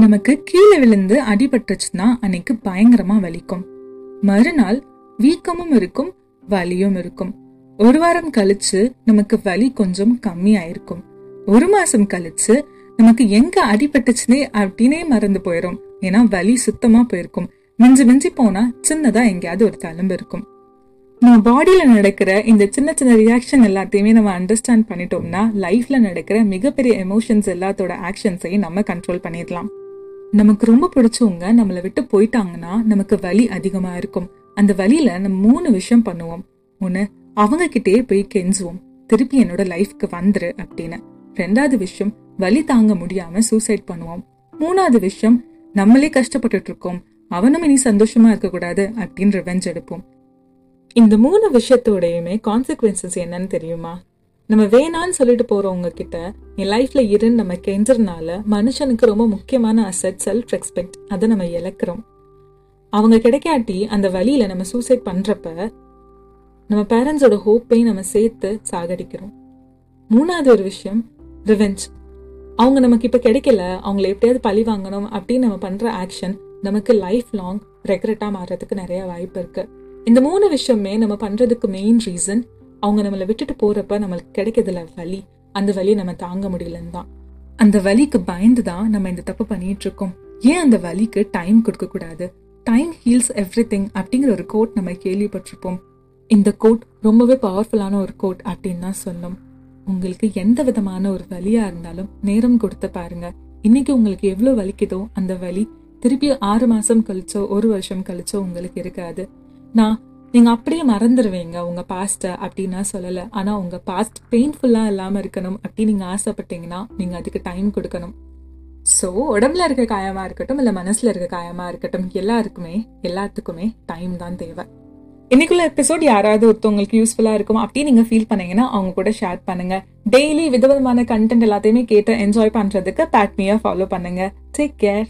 நமக்கு கீழே விழுந்து அடிபட்டுச்சுன்னா அன்னைக்கு பயங்கரமா வலிக்கும். மறுநாள் வீக்கமும் இருக்கும் வலியும் இருக்கும். ஒரு வாரம் கழிச்சு நமக்கு வலி கொஞ்சம் கம்மியாயிருக்கும். ஒரு மாசம் கழிச்சு நமக்கு எங்க அடிபட்டுச்சுனே அப்படின்னே மறந்து போயிரும். ஏன்னா வலி சுத்தமா போயிருக்கும். மிஞ்சி மிஞ்சி போனா சின்னதா எங்கேயாவது ஒரு தழும்பு இருக்கும். நம்ம பாடியில நடக்கிற இந்த சின்ன சின்ன ரியாக்ஷன் எல்லாத்தையுமே நம்ம அண்டர்ஸ்டாண்ட் பண்ணிட்டோம்னா லைஃப்ல நடக்கிற மிகப்பெரிய எமோஷன்ஸ் எல்லாத்தோட ஆக்ஷன்ஸையும் நம்ம கண்ட்ரோல் பண்ணிடலாம். நமக்கு ரொம்ப பிடிச்சவங்க நம்மளை விட்டு போயிட்டாங்கன்னா நமக்கு வலி அதிகமா இருக்கும். அந்த வலியில நம்ம மூணு விஷயம் பண்ணுவோம். ஒன்று அவங்க கிட்டேயே போய் கெஞ்சுவோம். திருப்பி என்னோட லைஃப்க்கு வந்துரு அப்படின்னு. ரெண்டாவது விஷயம் வலி தாங்க முடியாம சூசைட் பண்ணுவோம். மூணாவது விஷயம் நம்மளே கஷ்டப்பட்டுட்டு இருக்கோம் அவனும் இனி சந்தோஷமா இருக்கக்கூடாது அப்படின்னு ரிவெஞ்ச் எடுப்போம். இந்த மூணு விஷயத்தோடையுமே கான்சிக்வன்சஸ் என்னன்னு தெரியுமா? நம்ம வேணான்னு சொல்லிட்டு போறவங்க கிட்ட என் லைஃப்ல இருன்னு நம்ம கெஞ்சறனால மனுஷனுக்கு ரொம்ப முக்கியமான அசட் செல்ஃப் ரெஸ்பெக்ட் அதை நம்ம இழக்கிறோம். அவங்க கிடைக்காட்டி அந்த வழியில நம்ம சூசைட் பண்றப்ப நம்ம பேரண்ட்ஸோட ஹோப்பையும் நம்ம சேர்த்து சாகடிக்கிறோம். மூணாவது ஒரு விஷயம் ரிவெஞ்ச் அவங்க நமக்கு இப்ப கிடைக்கல அவங்கள எப்படியாவது பழி வாங்கணும் அப்படின்னு நம்ம பண்ற ஆக்ஷன் நமக்கு லைஃப் லாங் ரெக்ரெட்டா மாறதுக்கு நிறைய வாய்ப்பு இருக்கு. இந்த மூணு விஷயமே நம்ம பண்றதுக்கு மெயின் ரீசன் அவங்க நம்மளை விட்டுட்டு போறப்ப நம்மளுக்கு கிடைக்கிறதுல வலி. அந்த வலி நம்ம தாங்க முடியலன்னு தான். அந்த வலிக்கு பயந்து தான் நம்ம இந்த தப்பு பண்ணிட்டு இருக்கோம். ஏன் அந்த வலிக்கு டைம் கொடுக்கக்கூடாது டைம் ஹீல்ஸ் எவ்ரி திங் அப்படிங்கிற ஒரு கோட் நம்ம கேள்விப்பட்டிருப்போம். இந்த கோட் ரொம்பவே பவர்ஃபுல்லான ஒரு கோட் அப்படின்னு தான் சொன்னோம் உங்களுக்கு எந்த விதமான ஒரு வலியா இருந்தாலும் நேரம் கொடுத்து பாருங்க. இன்னைக்கு உங்களுக்கு எவ்வளோ வலிக்குதோ அந்த வலி திருப்பி ஆறு மாசம் கழிச்சோ ஒரு வருஷம் கழிச்சோ உங்களுக்கு இருக்காது. நான் நீங்கள் அப்படியே மறந்துடுவீங்க உங்கள் பாஸ்ட்டை அப்படின்னு நான் ஆனால் உங்கள் பாஸ்ட் பெயின்ஃபுல்லாக இல்லாமல் இருக்கணும் அப்படின்னு நீங்கள் ஆசைப்பட்டீங்கன்னா நீங்கள் அதுக்கு டைம் கொடுக்கணும். ஸோ உடம்புல இருக்க காயமாக இருக்கட்டும் இல்லை மனசில் இருக்க காயமாக இருக்கட்டும் எல்லாருக்குமே எல்லாத்துக்குமே டைம் தான் தேவை. இன்னைக்குள்ள எபிசோட் யாராவது ஒருத்தவங்களுக்கு யூஸ்ஃபுல்லாக இருக்கும் அப்படின்னு நீங்கள் ஃபீல் பண்ணீங்கன்னா அவங்க கூட ஷேர் பண்ணுங்க. டெய்லி விதவிதமான கண்டென்ட் எல்லாத்தையுமே கேட்டு என்ஜாய் பண்ணுறதுக்கு பேட்மியாக ஃபாலோ பண்ணுங்க. Take care